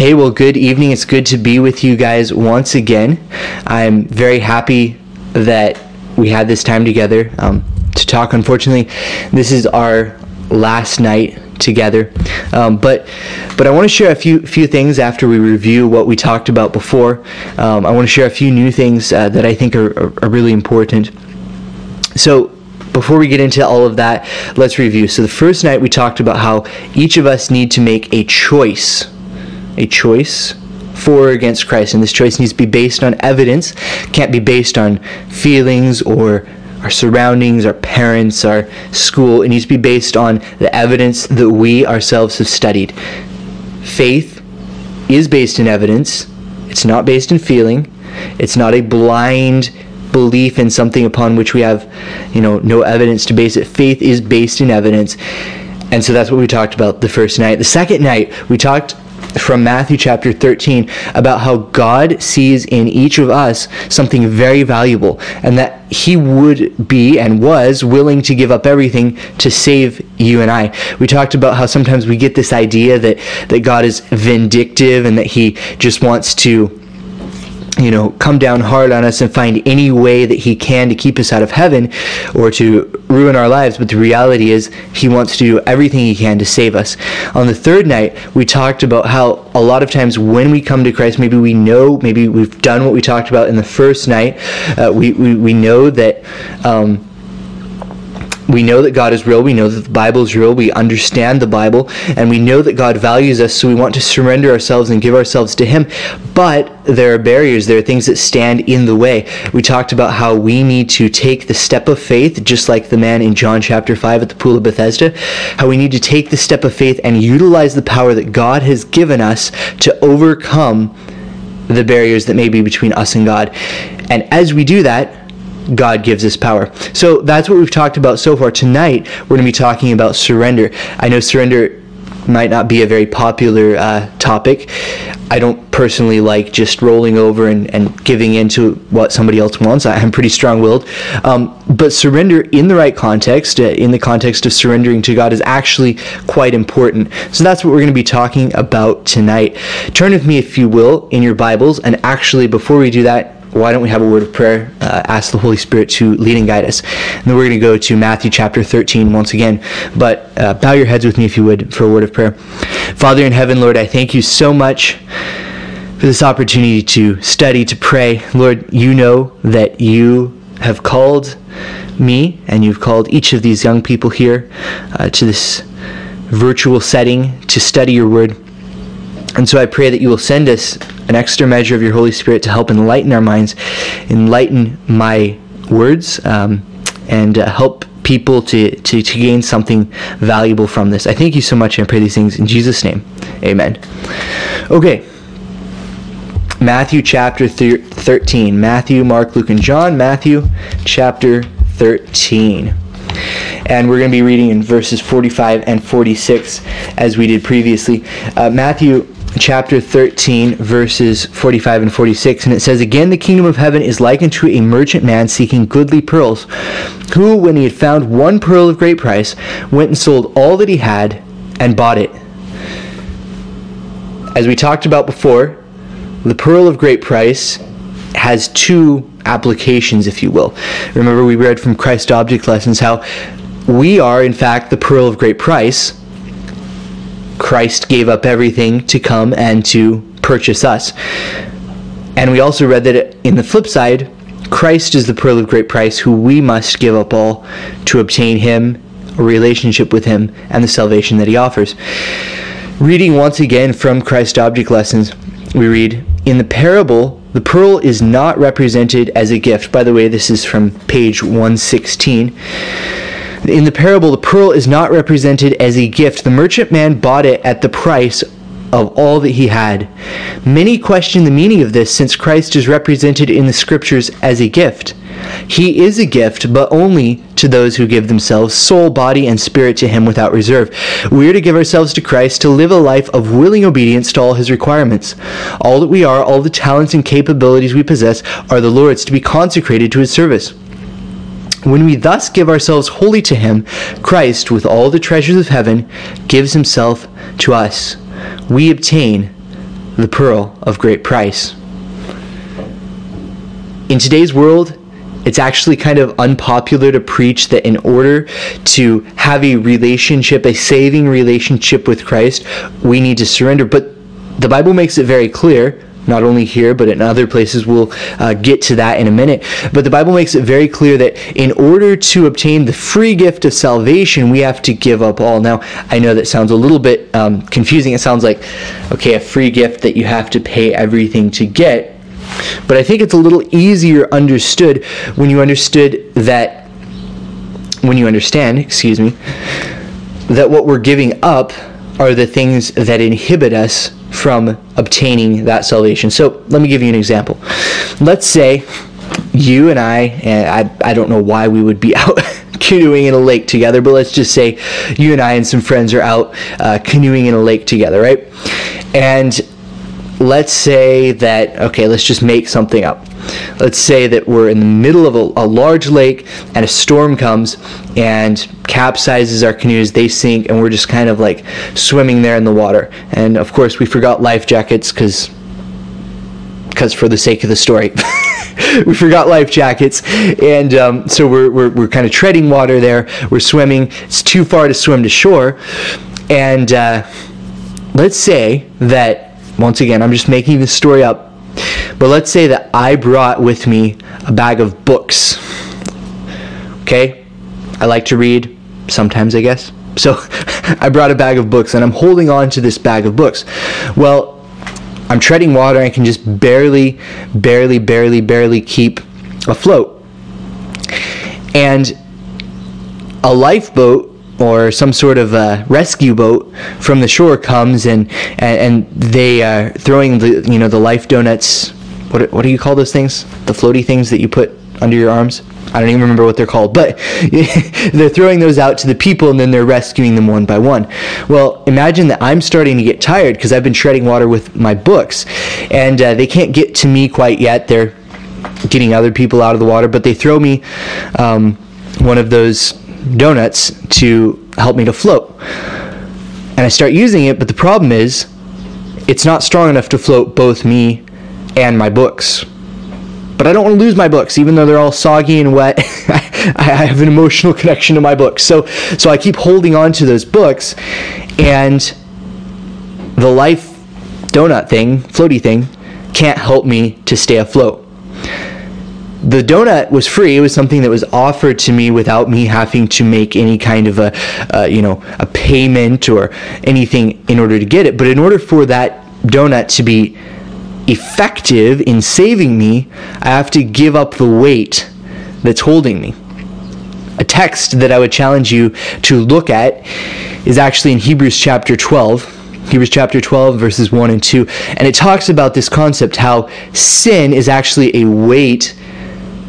Hey, well, good evening. It's good to be with you guys once again. I'm very happy that we had this time together um, to talk. Unfortunately, this is our last night together. Um, but but I want to share a few few things after we review what we talked about before. Um, I want to share a few new things uh, that I think are, are, are really important. So before we get into all of that, let's review. So the first night we talked about how each of us need to make a choice a choice for or against Christ. And this choice needs to be based on evidence, can't be based on feelings or our surroundings, our parents, our school. It needs to be based on the evidence that we ourselves have studied. Faith is based in evidence, it's not based in feeling, it's not a blind belief in something upon which we have you know no evidence to base it faith is based in evidence and so that's what we talked about the first night the second night we talked from Matthew chapter 13 about how God sees in each of us something very valuable and that he would be and was willing to give up everything to save you and I. We talked about how sometimes we get this idea that that God is vindictive and that he just wants to you know, come down hard on us and find any way that he can to keep us out of heaven or to ruin our lives. But the reality is, he wants to do everything he can to save us. On the third night, we talked about how a lot of times when we come to Christ, maybe we know, maybe we've done what we talked about in the first night. Uh, we, we, we know that. Um, we know that God is real. We know that the Bible is real. We understand the Bible. And we know that God values us, so we want to surrender ourselves and give ourselves to Him. But there are barriers, there are things that stand in the way. We talked about how we need to take the step of faith, just like the man in John chapter 5 at the Pool of Bethesda, how we need to take the step of faith and utilize the power that God has given us to overcome the barriers that may be between us and God. And as we do that, God gives us power. So that's what we've talked about so far. Tonight, we're going to be talking about surrender. I know surrender might not be a very popular uh, topic. I don't personally like just rolling over and, and giving in to what somebody else wants. I'm pretty strong willed. Um, but surrender in the right context, uh, in the context of surrendering to God, is actually quite important. So that's what we're going to be talking about tonight. Turn with me, if you will, in your Bibles. And actually, before we do that, why don't we have a word of prayer? Uh, ask the Holy Spirit to lead and guide us. And then we're going to go to Matthew chapter 13 once again. But uh, bow your heads with me, if you would, for a word of prayer. Father in heaven, Lord, I thank you so much for this opportunity to study, to pray. Lord, you know that you have called me and you've called each of these young people here uh, to this virtual setting to study your word. And so I pray that you will send us an extra measure of your Holy Spirit to help enlighten our minds, enlighten my words, um, and uh, help people to, to, to gain something valuable from this. I thank you so much and I pray these things in Jesus' name. Amen. Okay. Matthew chapter thir- 13. Matthew, Mark, Luke, and John. Matthew chapter 13 and we're going to be reading in verses 45 and 46 as we did previously. Uh, Matthew chapter 13, verses 45 and 46. And it says, Again, the kingdom of heaven is likened to a merchant man seeking goodly pearls, who, when he had found one pearl of great price, went and sold all that he had and bought it. As we talked about before, the pearl of great price has two applications, if you will. Remember, we read from Christ Object Lessons how we are, in fact, the pearl of great price Christ gave up everything to come and to purchase us. And we also read that in the flip side, Christ is the pearl of great price who we must give up all to obtain him, a relationship with him, and the salvation that he offers. Reading once again from Christ Object Lessons, we read In the parable, the pearl is not represented as a gift. By the way, this is from page 116. In the parable, the pearl is not represented as a gift. The merchant man bought it at the price of all that he had. Many question the meaning of this since Christ is represented in the scriptures as a gift. He is a gift, but only to those who give themselves soul, body, and spirit to Him without reserve. We are to give ourselves to Christ to live a life of willing obedience to all His requirements. All that we are, all the talents and capabilities we possess, are the Lord's to be consecrated to His service. When we thus give ourselves wholly to Him, Christ, with all the treasures of heaven, gives Himself to us. We obtain the pearl of great price. In today's world, it's actually kind of unpopular to preach that in order to have a relationship, a saving relationship with Christ, we need to surrender. But the Bible makes it very clear not only here but in other places. We'll uh, get to that in a minute. But the bible makes it very clear that in order to obtain the free gift of salvation we have to give up all. Now i know that sounds a little bit um, confusing. It sounds like okay a free gift that you have to pay everything to get. But i think it's a little easier understood when you understood that when you understand excuse me that what we're giving up are the things that inhibit us from obtaining that salvation. So let me give you an example. Let's say you and I, and I, I don't know why we would be out canoeing in a lake together, but let's just say you and I and some friends are out uh, canoeing in a lake together, right? And let's say that, okay, let's just make something up. Let's say that we're in the middle of a, a large lake and a storm comes and capsizes our canoes, they sink, and we're just kind of like swimming there in the water. And of course, we forgot life jackets because because for the sake of the story. we forgot life jackets, and um, so we're, we're, we're kind of treading water there. We're swimming. It's too far to swim to shore, and uh, let's say that once again, I'm just making this story up, but let's say that I brought with me a bag of books. Okay, I like to read sometimes, I guess. So I brought a bag of books and I'm holding on to this bag of books. Well, I'm treading water and I can just barely, barely, barely, barely keep afloat. And a lifeboat or some sort of rescue boat from the shore comes and and, and they are throwing the you know the life donuts what what do you call those things the floaty things that you put under your arms I don't even remember what they're called, but they're throwing those out to the people and then they're rescuing them one by one. Well, imagine that I'm starting to get tired because I've been treading water with my books and uh, they can't get to me quite yet. They're getting other people out of the water, but they throw me um, one of those donuts to help me to float. And I start using it, but the problem is it's not strong enough to float both me and my books but I don't want to lose my books, even though they're all soggy and wet. I have an emotional connection to my books, so so I keep holding on to those books, and the life donut thing, floaty thing, can't help me to stay afloat. The donut was free. It was something that was offered to me without me having to make any kind of a, uh, you know, a payment or anything in order to get it. But in order for that donut to be effective in saving me, I have to give up the weight that's holding me. A text that I would challenge you to look at is actually in Hebrews chapter 12. Hebrews chapter 12, verses 1 and 2. And it talks about this concept how sin is actually a weight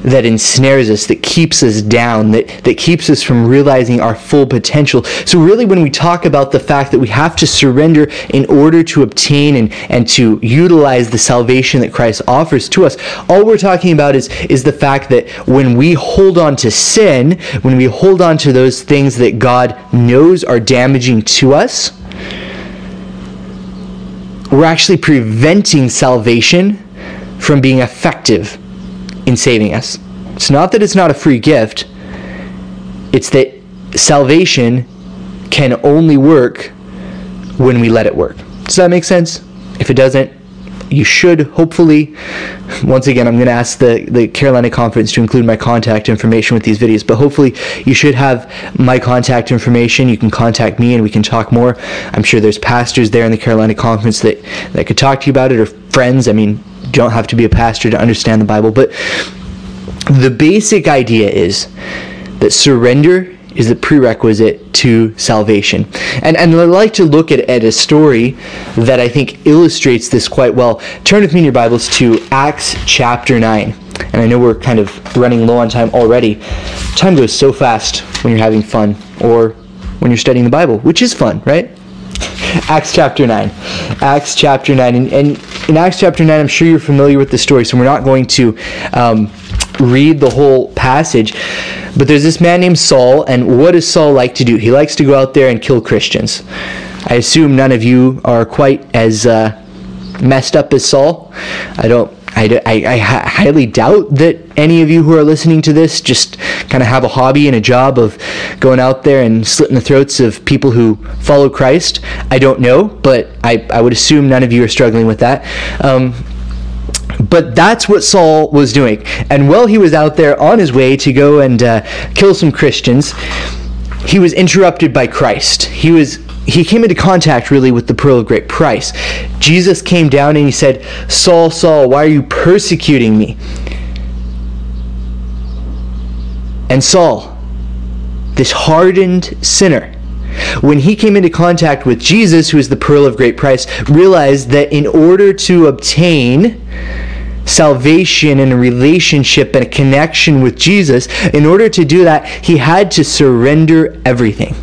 that ensnares us, that keeps us down, that, that keeps us from realizing our full potential. So, really, when we talk about the fact that we have to surrender in order to obtain and, and to utilize the salvation that Christ offers to us, all we're talking about is, is the fact that when we hold on to sin, when we hold on to those things that God knows are damaging to us, we're actually preventing salvation from being effective in saving us. It's not that it's not a free gift, it's that salvation can only work when we let it work. Does that make sense? If it doesn't, you should hopefully once again i'm going to ask the, the carolina conference to include my contact information with these videos but hopefully you should have my contact information you can contact me and we can talk more i'm sure there's pastors there in the carolina conference that, that could talk to you about it or friends i mean don't have to be a pastor to understand the Bible, but the basic idea is that surrender is the prerequisite to salvation. And, and I'd like to look at, at a story that I think illustrates this quite well. Turn with me in your Bibles to Acts chapter 9. And I know we're kind of running low on time already. Time goes so fast when you're having fun or when you're studying the Bible, which is fun, right? Acts chapter 9. Acts chapter 9. And, and, in Acts chapter 9, I'm sure you're familiar with the story, so we're not going to um, read the whole passage. But there's this man named Saul, and what does Saul like to do? He likes to go out there and kill Christians. I assume none of you are quite as. Uh, messed up as Saul. I don't. I, I, I highly doubt that any of you who are listening to this just kind of have a hobby and a job of going out there and slitting the throats of people who follow Christ. I don't know, but I, I would assume none of you are struggling with that. Um, but that's what Saul was doing. And while he was out there on his way to go and uh, kill some Christians, he was interrupted by Christ. He was he came into contact really with the pearl of great price. Jesus came down and he said, Saul, Saul, why are you persecuting me? And Saul, this hardened sinner, when he came into contact with Jesus, who is the pearl of great price, realized that in order to obtain salvation and a relationship and a connection with Jesus, in order to do that, he had to surrender everything.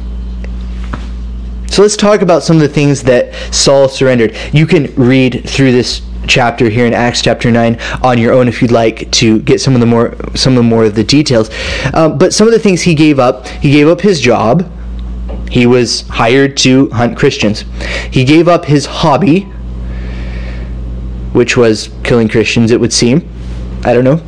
So let's talk about some of the things that Saul surrendered. You can read through this chapter here in Acts chapter 9 on your own if you'd like to get some of the more some of the more of the details. Um, but some of the things he gave up, he gave up his job. He was hired to hunt Christians. He gave up his hobby, which was killing Christians, it would seem. I don't know.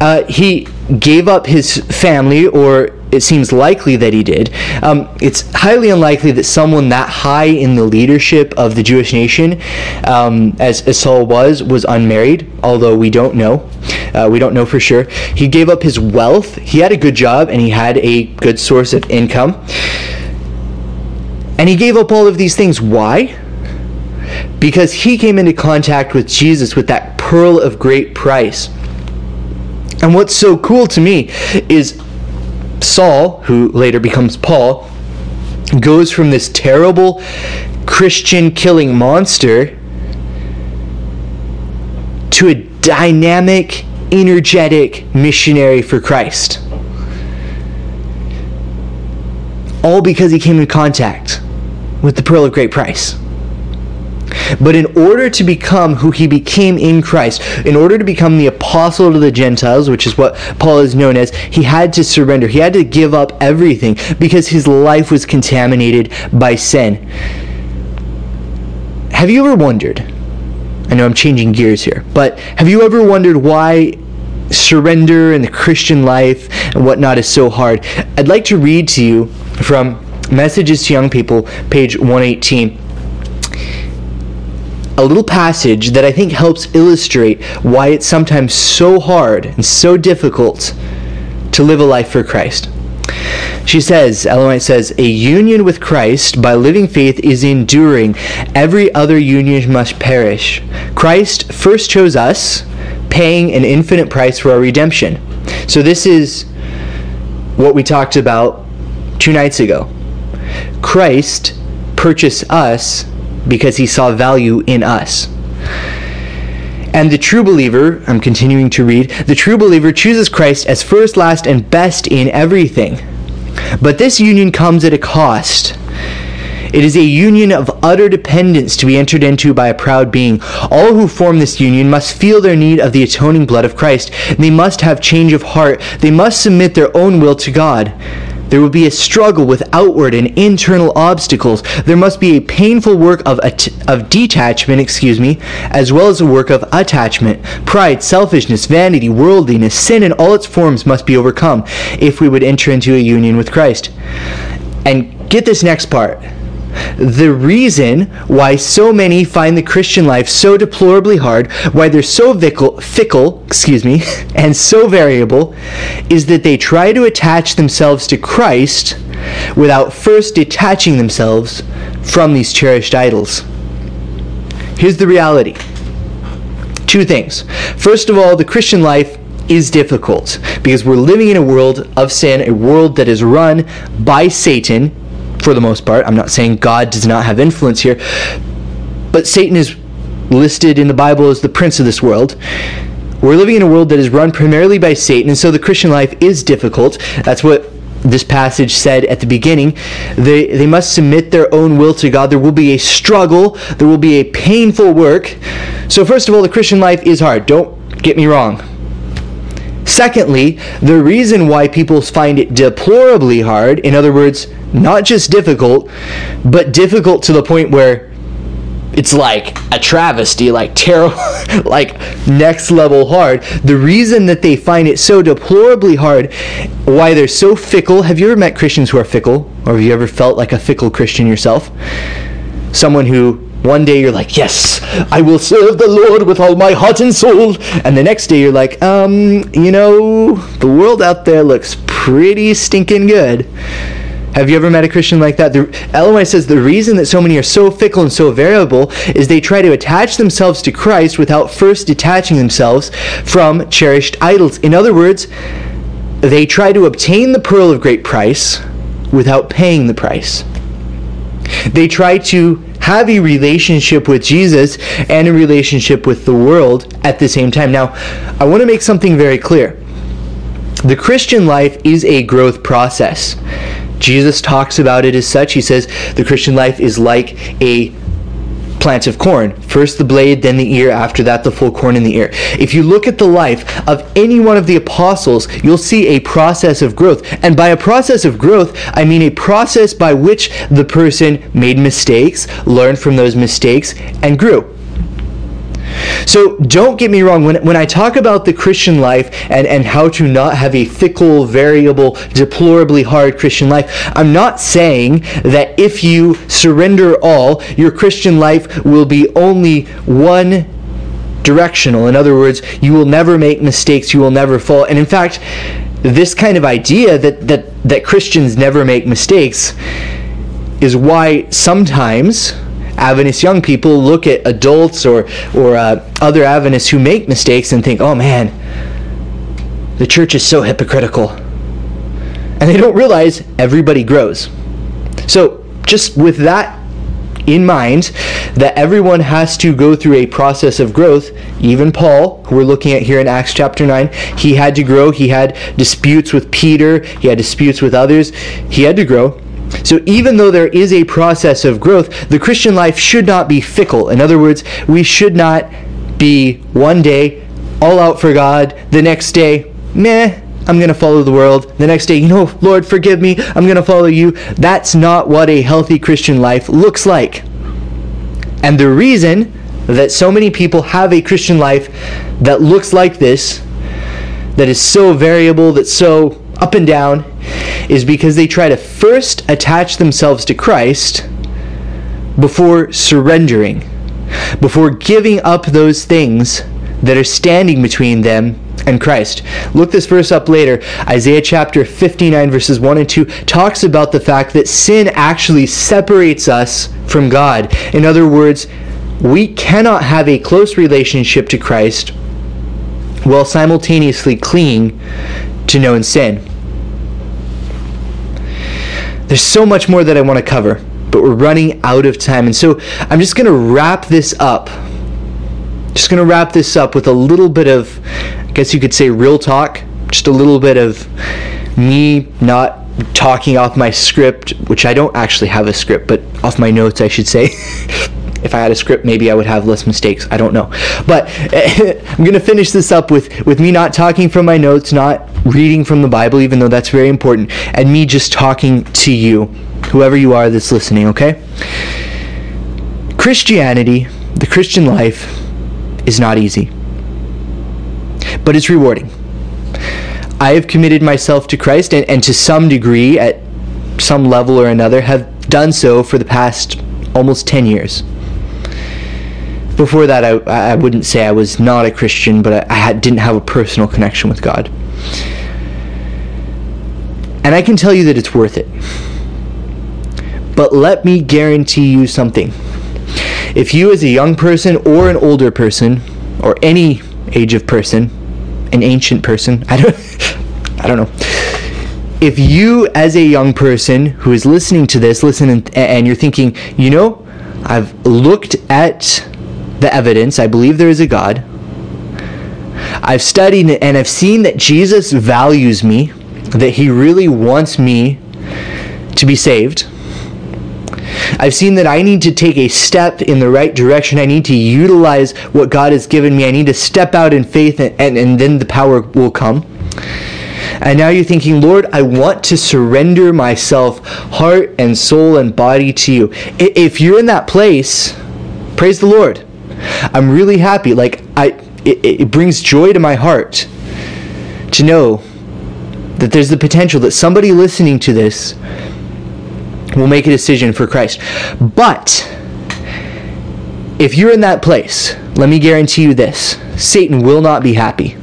Uh, he gave up his family, or it seems likely that he did. Um, it's highly unlikely that someone that high in the leadership of the Jewish nation, um, as, as, Saul was, was unmarried, although we don't know. Uh, we don't know for sure. He gave up his wealth. He had a good job and he had a good source of income. And he gave up all of these things. Why? Because he came into contact with Jesus with that pearl of great price. And what's so cool to me is Saul, who later becomes Paul, goes from this terrible Christian killing monster to a dynamic, energetic missionary for Christ. All because he came in contact with the pearl of great price. But in order to become who he became in Christ, in order to become the apostle to the Gentiles, which is what Paul is known as, he had to surrender. He had to give up everything because his life was contaminated by sin. Have you ever wondered? I know I'm changing gears here, but have you ever wondered why surrender in the Christian life and whatnot is so hard? I'd like to read to you from Messages to Young People, page 118 a little passage that I think helps illustrate why it's sometimes so hard and so difficult to live a life for Christ. She says, Ellen White says, a union with Christ by living faith is enduring. Every other union must perish. Christ first chose us, paying an infinite price for our redemption. So this is what we talked about two nights ago. Christ purchased us because he saw value in us. And the true believer, I'm continuing to read, the true believer chooses Christ as first, last, and best in everything. But this union comes at a cost. It is a union of utter dependence to be entered into by a proud being. All who form this union must feel their need of the atoning blood of Christ. They must have change of heart. They must submit their own will to God. There will be a struggle with outward and internal obstacles. There must be a painful work of, at- of detachment, excuse me, as well as a work of attachment. Pride, selfishness, vanity, worldliness, sin in all its forms must be overcome if we would enter into a union with Christ. And get this next part the reason why so many find the Christian life so deplorably hard, why they're so fickle, fickle, excuse me, and so variable, is that they try to attach themselves to Christ without first detaching themselves from these cherished idols. Here's the reality. Two things. First of all, the Christian life is difficult because we're living in a world of sin, a world that is run by Satan for the most part. I'm not saying God does not have influence here, but Satan is listed in the Bible as the prince of this world. We're living in a world that is run primarily by Satan, and so the Christian life is difficult. That's what this passage said at the beginning. They, they must submit their own will to God. There will be a struggle, there will be a painful work. So, first of all, the Christian life is hard. Don't get me wrong. Secondly, the reason why people find it deplorably hard, in other words, not just difficult, but difficult to the point where it's like a travesty, like terrible, like next level hard. The reason that they find it so deplorably hard, why they're so fickle. Have you ever met Christians who are fickle? Or have you ever felt like a fickle Christian yourself? Someone who one day you're like, yes, I will serve the Lord with all my heart and soul. And the next day you're like, um, you know, the world out there looks pretty stinking good. Have you ever met a Christian like that? The, White says the reason that so many are so fickle and so variable is they try to attach themselves to Christ without first detaching themselves from cherished idols. In other words, they try to obtain the pearl of great price without paying the price. They try to have a relationship with Jesus and a relationship with the world at the same time. Now, I want to make something very clear. The Christian life is a growth process. Jesus talks about it as such. He says the Christian life is like a plant of corn. First the blade, then the ear, after that the full corn in the ear. If you look at the life of any one of the apostles, you'll see a process of growth. And by a process of growth, I mean a process by which the person made mistakes, learned from those mistakes, and grew. So don't get me wrong, when, when I talk about the Christian life and, and how to not have a fickle, variable, deplorably hard Christian life, I'm not saying that if you surrender all, your Christian life will be only one directional. In other words, you will never make mistakes, you will never fall. And in fact, this kind of idea that, that, that Christians never make mistakes is why sometimes Adventist young people look at adults or, or uh, other Adventists who make mistakes and think, oh man, the church is so hypocritical. And they don't realize everybody grows. So, just with that in mind, that everyone has to go through a process of growth. Even Paul, who we're looking at here in Acts chapter 9, he had to grow. He had disputes with Peter, he had disputes with others. He had to grow. So even though there is a process of growth, the Christian life should not be fickle. In other words, we should not be one day all out for God, the next day, meh, I'm going to follow the world. The next day, you know, Lord, forgive me, I'm going to follow you. That's not what a healthy Christian life looks like. And the reason that so many people have a Christian life that looks like this, that is so variable, that's so up and down, is because they try to first attach themselves to Christ before surrendering, before giving up those things that are standing between them and Christ. Look this verse up later. Isaiah chapter 59, verses 1 and 2 talks about the fact that sin actually separates us from God. In other words, we cannot have a close relationship to Christ while simultaneously clinging to known sin. There's so much more that I want to cover, but we're running out of time. And so I'm just going to wrap this up. Just going to wrap this up with a little bit of, I guess you could say, real talk. Just a little bit of me not talking off my script, which I don't actually have a script, but off my notes, I should say. if I had a script, maybe I would have less mistakes. I don't know. But I'm going to finish this up with, with me not talking from my notes, not reading from the Bible, even though that's very important, and me just talking to you, whoever you are that's listening, okay? Christianity, the Christian life, is not easy, but it's rewarding. I have committed myself to Christ, and, and to some degree, at some level or another, have done so for the past almost 10 years before that, I, I wouldn't say I was not a Christian, but I, I didn't have a personal connection with God. And I can tell you that it's worth it. But let me guarantee you something. If you, as a young person or an older person, or any age of person, an ancient person, I don't, I don't know. If you, as a young person who is listening to this, listen and, and you're thinking, you know, I've looked at the evidence. I believe there is a God. I've studied and I've seen that Jesus values me, that he really wants me to be saved. I've seen that I need to take a step in the right direction. I need to utilize what God has given me. I need to step out in faith, and, and, and then the power will come. And now you're thinking, Lord, I want to surrender myself, heart and soul and body to you. If you're in that place, Praise the Lord. I'm really happy. Like I it, it brings joy to my heart to know that there's the potential that somebody listening to this will make a decision for Christ. But if you're in that place, let me guarantee you this Satan will not be happy.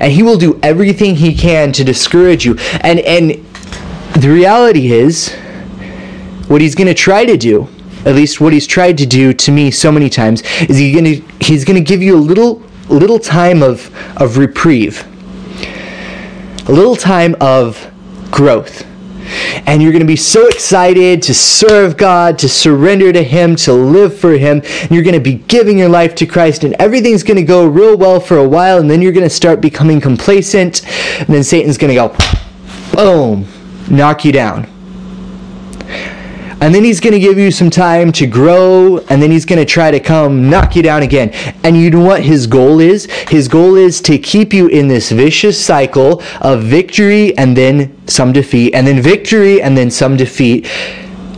And he will do everything he can to discourage you. And and the reality is what he's going to try to do, at least what he's tried to do to me so many times, is to he's going to give you a little little time of of reprieve. A little time of growth and you're going to be so excited to serve God, to surrender to Him, to live for Him. And you're going to be giving your life to Christ, and everything's going to go real well for a while, and then you're going to start becoming complacent, and then Satan's going to go, boom, knock you down and then he's going to give you some time to grow and then he's going to try to come knock you down again. And you know what his goal is? His goal is to keep you in this vicious cycle of victory and then some defeat and then victory and then some defeat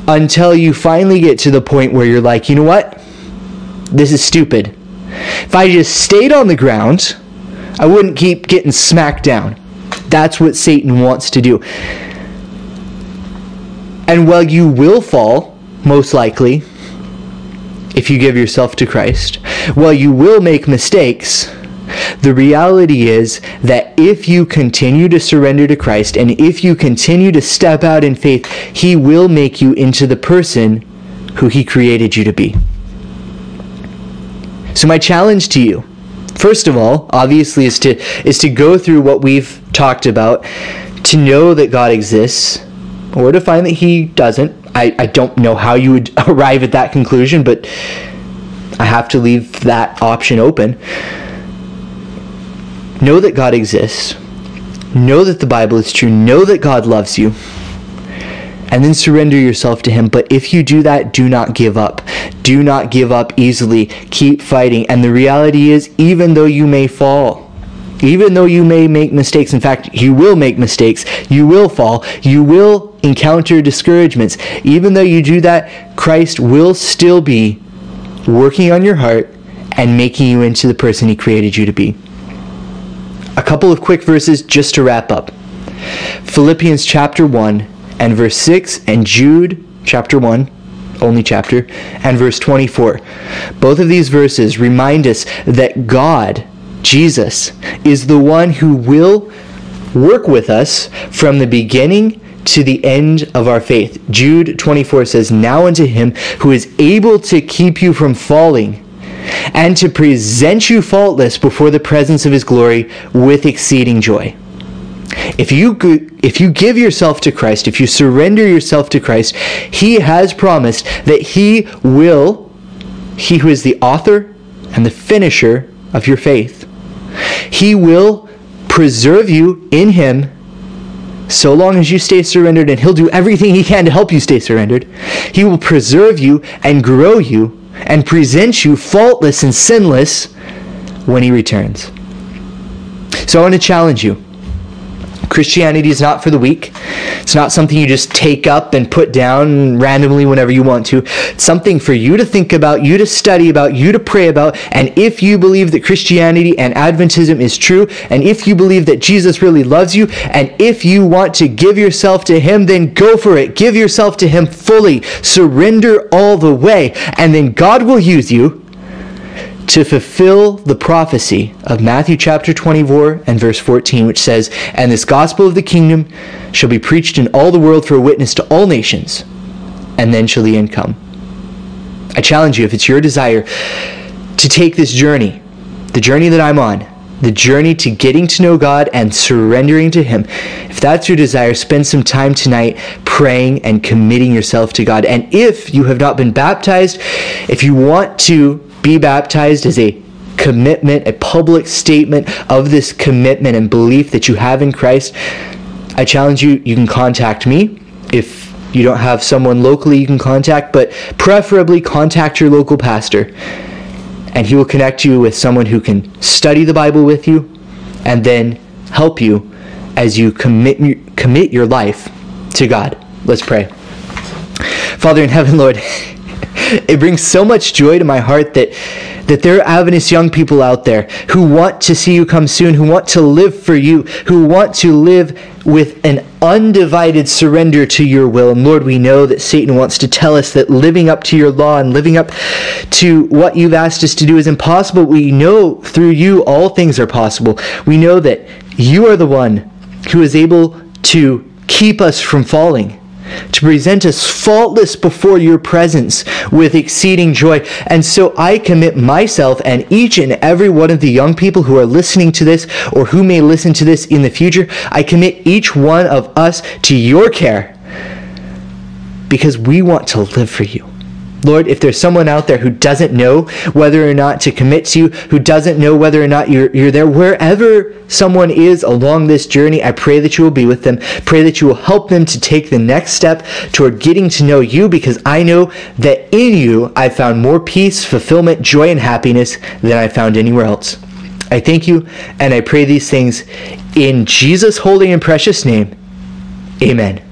until you finally get to the point where you're like you know what? This is stupid. If i just stayed on the ground i wouldn't keep getting smacked down. That's what satan wants to do and while you will fall, most likely, if you give yourself to Christ, while you will make mistakes, the reality is that if you continue to surrender to Christ and if you continue to step out in faith, He will make you into the person who He created you to be. So, my challenge to you, first of all, obviously, is to, is to go through what we've talked about, to know that God exists or to find that he doesn't. I, I don't know how you would arrive at that conclusion, but I have to leave that option open. Know that God exists. Know that the Bible is true. Know that God loves you. And then surrender yourself to Him. But if you do that, do not give up. Do not give up easily. Keep fighting. And the reality is, even though you may fall, even though you may make mistakes, in fact, you will make mistakes, you will fall, you will encounter discouragements. Even though you do that, Christ will still be working on your heart and making you into the person He created you to be. A couple of quick verses just to wrap up Philippians chapter 1 and verse 6, and Jude chapter 1 only chapter, and verse 24. Both of these verses remind us that God Jesus is the one who will work with us from the beginning to the end of our faith. Jude 24 says, Now unto him who is able to keep you from falling and to present you faultless before the presence of his glory with exceeding joy. If you if you give yourself to Christ, if you surrender yourself to Christ, he has promised that he will he who is the author and the finisher of your faith he will preserve you in Him so long as you stay surrendered, and He'll do everything He can to help you stay surrendered. He will preserve you and grow you and present you faultless and sinless when He returns. So I want to challenge you. Christianity is not for the weak. It's not something you just take up and put down randomly whenever you want to. It's something for you to think about, you to study about, you to pray about. And if you believe that Christianity and Adventism is true, and if you believe that Jesus really loves you, and if you want to give yourself to Him, then go for it. Give yourself to Him fully. Surrender all the way. And then God will use you to fulfill the prophecy of Matthew chapter 24 and verse 14, which says, And this gospel of the kingdom shall be preached in all the world for a witness to all nations, and then shall the end come. I challenge you, if it's your desire to take this journey, the journey that I'm on, the journey to getting to know God and surrendering to Him. If that's your desire, spend some time tonight praying and committing yourself to God. And if you have not been baptized, if you want to be baptized as a commitment, a public statement of this commitment and belief that you have in Christ, I challenge you, you can contact me. If you don't have someone locally you can contact, but preferably contact your local pastor. And he will connect you with someone who can study the Bible with you and then help you as you commit, commit your life to God. Let's pray. Father in heaven, Lord, it brings so much joy to my heart that that there are Adventist young people out there who want to see you come soon, who want to live for you, who want to live with an undivided surrender to your will. And Lord, we know that Satan wants to tell us that living up to your law and living up to what you've asked us to do is impossible. We know through you all things are possible. We know that you are the one who is able to keep us from falling to present us faultless before your presence with exceeding joy. And so I commit myself and each and every one of the young people who are listening to this or who may listen to this in the future, I commit each one of us to your care because we want to live for you. Lord, if there's someone out there who doesn't know whether or not to commit to you, who doesn't know whether or not you're, you're there, wherever someone is along this journey, I pray that you will be with them. Pray that you will help them to take the next step toward getting to know you because I know that in you I found more peace, fulfillment, joy, and happiness than I found anywhere else. I thank you and I pray these things in Jesus' holy and precious name. Amen.